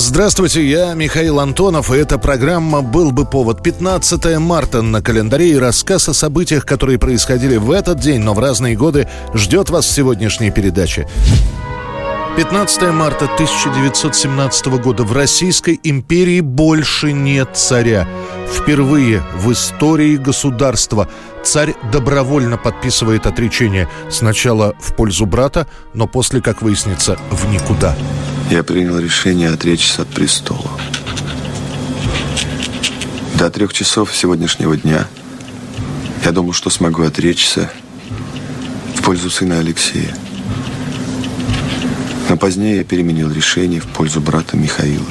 Здравствуйте, я Михаил Антонов, и эта программа «Был бы повод». 15 марта на календаре и рассказ о событиях, которые происходили в этот день, но в разные годы, ждет вас в сегодняшней передаче. 15 марта 1917 года в Российской империи больше нет царя. Впервые в истории государства царь добровольно подписывает отречение. Сначала в пользу брата, но после, как выяснится, в никуда. Я принял решение отречься от престола. До трех часов сегодняшнего дня я думал, что смогу отречься в пользу сына Алексея. Но позднее я переменил решение в пользу брата Михаила.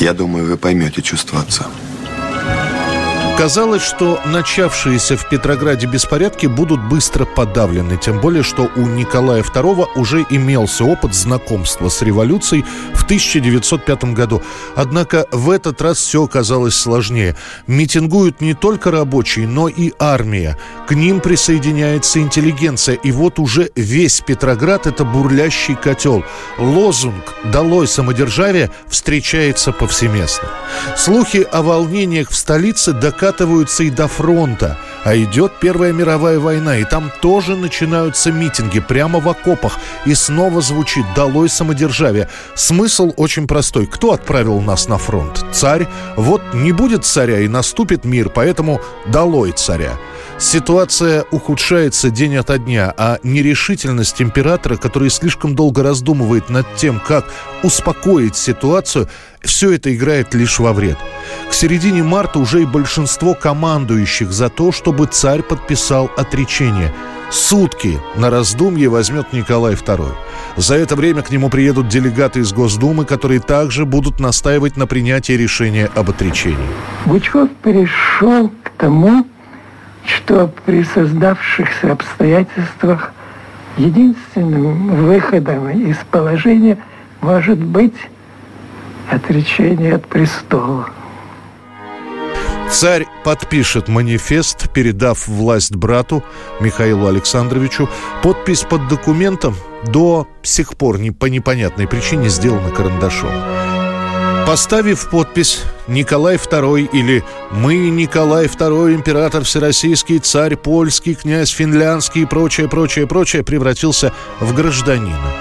Я думаю, вы поймете чувство отца. Казалось, что начавшиеся в Петрограде беспорядки будут быстро подавлены, тем более, что у Николая II уже имелся опыт знакомства с революцией в 1905 году. Однако в этот раз все оказалось сложнее. Митингуют не только рабочие, но и армия. К ним присоединяется интеллигенция. И вот уже весь Петроград – это бурлящий котел. Лозунг «Долой самодержавие» встречается повсеместно. Слухи о волнениях в столице доказывают, докатываются и до фронта. А идет Первая мировая война, и там тоже начинаются митинги прямо в окопах. И снова звучит «Долой самодержавие». Смысл очень простой. Кто отправил нас на фронт? Царь. Вот не будет царя и наступит мир, поэтому «Долой царя». Ситуация ухудшается день ото дня, а нерешительность императора, который слишком долго раздумывает над тем, как успокоить ситуацию, все это играет лишь во вред. К середине марта уже и большинство командующих за то, чтобы царь подписал отречение. Сутки на раздумье возьмет Николай II. За это время к нему приедут делегаты из Госдумы, которые также будут настаивать на принятии решения об отречении. Гучков перешел к тому, что при создавшихся обстоятельствах единственным выходом из положения может быть отречение от престола. Царь подпишет манифест, передав власть брату Михаилу Александровичу. Подпись под документом до сих пор не, по непонятной причине сделана карандашом. Поставив подпись «Николай II» или «Мы, Николай II, император всероссийский, царь польский, князь финляндский» и прочее, прочее, прочее, превратился в гражданина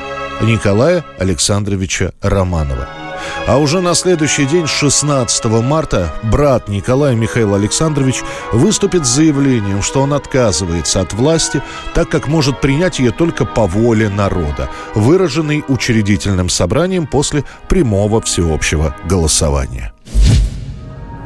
Николая Александровича Романова – а уже на следующий день, 16 марта, брат Николай Михаил Александрович выступит с заявлением, что он отказывается от власти, так как может принять ее только по воле народа, выраженной учредительным собранием после прямого всеобщего голосования.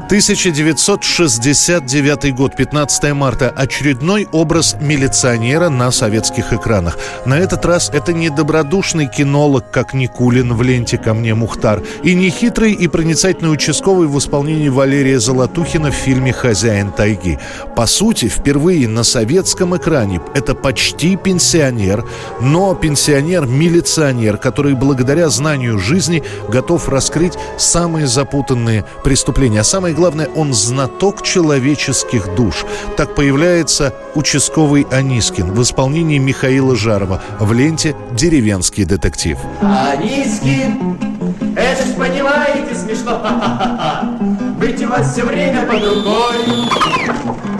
1969 год, 15 марта. Очередной образ милиционера на советских экранах. На этот раз это не добродушный кинолог, как Никулин в ленте «Ко мне Мухтар», и не хитрый и проницательный участковый в исполнении Валерия Золотухина в фильме «Хозяин тайги». По сути, впервые на советском экране это почти пенсионер, но пенсионер-милиционер, который благодаря знанию жизни готов раскрыть самые запутанные преступления. А самое главное, он знаток человеческих душ. Так появляется участковый Анискин в исполнении Михаила Жарова в ленте «Деревенский детектив». Анискин, это ж понимаете смешно, быть у вас все время под рукой.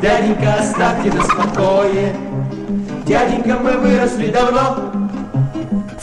Дяденька, оставьте на спокое, дяденька, мы выросли давно,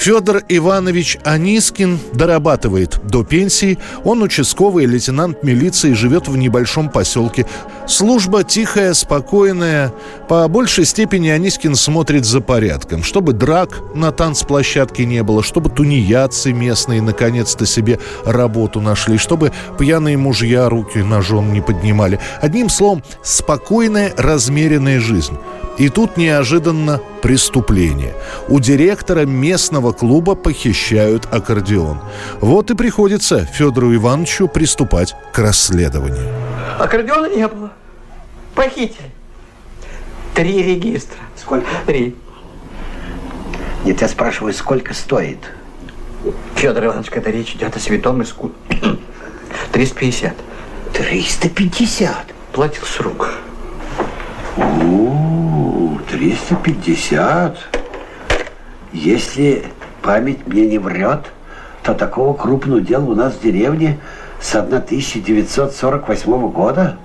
Федор Иванович Анискин дорабатывает до пенсии. Он участковый лейтенант милиции, живет в небольшом поселке. Служба тихая, спокойная. По большей степени Анискин смотрит за порядком. Чтобы драк на танцплощадке не было, чтобы тунеядцы местные наконец-то себе работу нашли, чтобы пьяные мужья руки жен не поднимали. Одним словом, спокойная, размеренная жизнь. И тут неожиданно преступление. У директора местного клуба похищают аккордеон. Вот и приходится Федору Ивановичу приступать к расследованию. Аккордеона не было. Похитили. Три регистра. Сколько? Три. Нет, я спрашиваю, сколько стоит? Федор Иванович, когда речь идет о святом искусстве. 350. 350? Платил с рук. О, 350. Если память мне не врет, то такого крупного дела у нас в деревне с 1948 года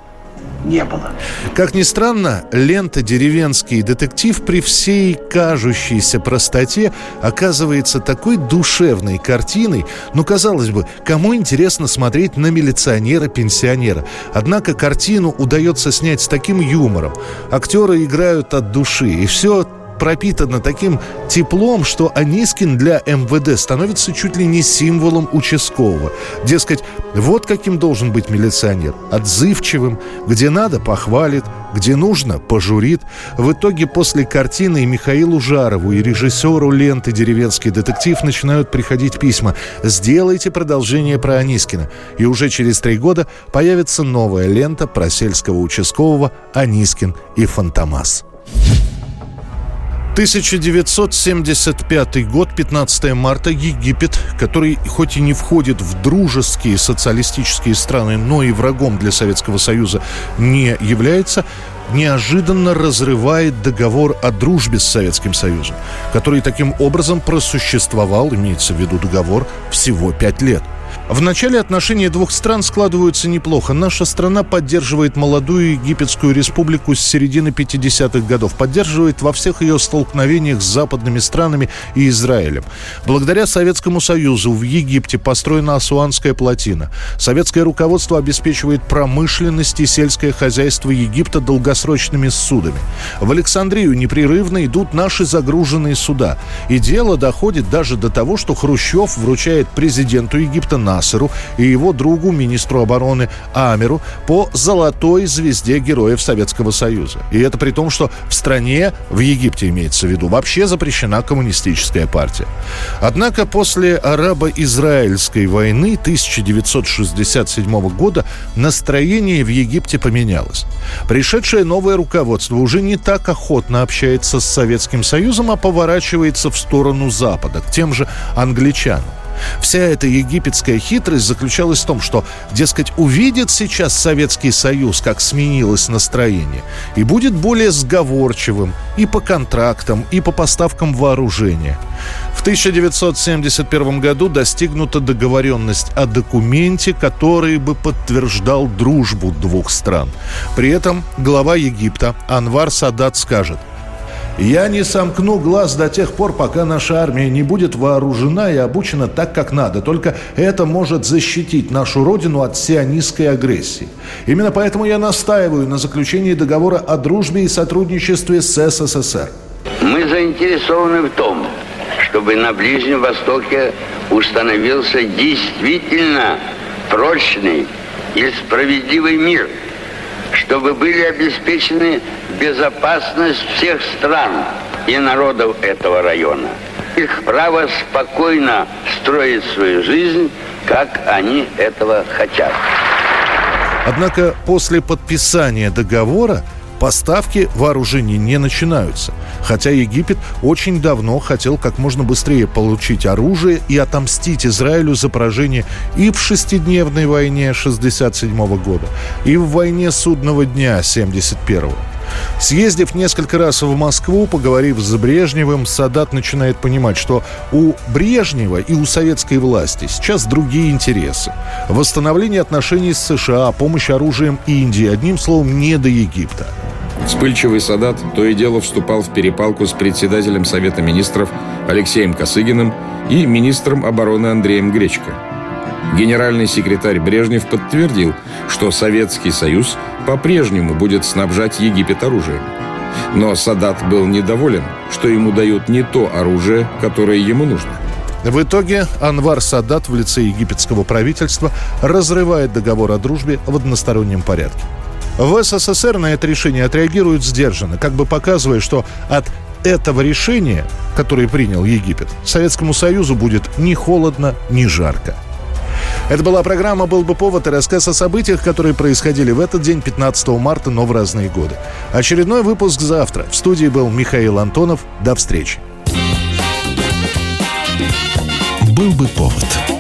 не было. Как ни странно, лента «Деревенский детектив» при всей кажущейся простоте оказывается такой душевной картиной. Ну, казалось бы, кому интересно смотреть на милиционера-пенсионера? Однако картину удается снять с таким юмором. Актеры играют от души, и все пропитана таким теплом, что Анискин для МВД становится чуть ли не символом участкового. Дескать, вот каким должен быть милиционер. Отзывчивым, где надо похвалит, где нужно пожурит. В итоге после картины и Михаилу Жарову, и режиссеру ленты «Деревенский детектив» начинают приходить письма «Сделайте продолжение про Анискина». И уже через три года появится новая лента про сельского участкового «Анискин и Фантомас». 1975 год, 15 марта, Египет, который хоть и не входит в дружеские социалистические страны, но и врагом для Советского Союза не является, неожиданно разрывает договор о дружбе с Советским Союзом, который таким образом просуществовал, имеется в виду договор, всего пять лет – в начале отношения двух стран складываются неплохо. Наша страна поддерживает молодую Египетскую республику с середины 50-х годов. Поддерживает во всех ее столкновениях с западными странами и Израилем. Благодаря Советскому Союзу в Египте построена Асуанская плотина. Советское руководство обеспечивает промышленность и сельское хозяйство Египта долгосрочными судами. В Александрию непрерывно идут наши загруженные суда. И дело доходит даже до того, что Хрущев вручает президенту Египта Насеру и его другу, министру обороны Амеру, по золотой звезде Героев Советского Союза. И это при том, что в стране, в Египте имеется в виду, вообще запрещена коммунистическая партия. Однако после арабо-израильской войны 1967 года настроение в Египте поменялось. Пришедшее новое руководство уже не так охотно общается с Советским Союзом, а поворачивается в сторону Запада, к тем же англичанам. Вся эта египетская хитрость заключалась в том, что, дескать, увидит сейчас Советский Союз, как сменилось настроение, и будет более сговорчивым и по контрактам, и по поставкам вооружения. В 1971 году достигнута договоренность о документе, который бы подтверждал дружбу двух стран. При этом глава Египта Анвар Садат скажет – я не сомкну глаз до тех пор, пока наша армия не будет вооружена и обучена так, как надо. Только это может защитить нашу родину от сионистской агрессии. Именно поэтому я настаиваю на заключении договора о дружбе и сотрудничестве с СССР. Мы заинтересованы в том, чтобы на Ближнем Востоке установился действительно прочный и справедливый мир, чтобы были обеспечены безопасность всех стран и народов этого района. Их право спокойно строить свою жизнь, как они этого хотят. Однако после подписания договора Поставки вооружений не начинаются, хотя Египет очень давно хотел как можно быстрее получить оружие и отомстить Израилю за поражение и в шестидневной войне 67 года, и в войне судного дня 71 -го. Съездив несколько раз в Москву, поговорив с Брежневым, Садат начинает понимать, что у Брежнева и у советской власти сейчас другие интересы. Восстановление отношений с США, помощь оружием Индии, одним словом, не до Египта. Вспыльчивый Садат то и дело вступал в перепалку с председателем Совета министров Алексеем Косыгиным и министром обороны Андреем Гречко. Генеральный секретарь Брежнев подтвердил, что Советский Союз по-прежнему будет снабжать Египет оружием. Но Садат был недоволен, что ему дают не то оружие, которое ему нужно. В итоге Анвар Садат в лице египетского правительства разрывает договор о дружбе в одностороннем порядке. В СССР на это решение отреагируют сдержанно, как бы показывая, что от этого решения, которое принял Египет, Советскому Союзу будет ни холодно, ни жарко. Это была программа «Был бы повод» и рассказ о событиях, которые происходили в этот день, 15 марта, но в разные годы. Очередной выпуск завтра. В студии был Михаил Антонов. До встречи. «Был бы повод»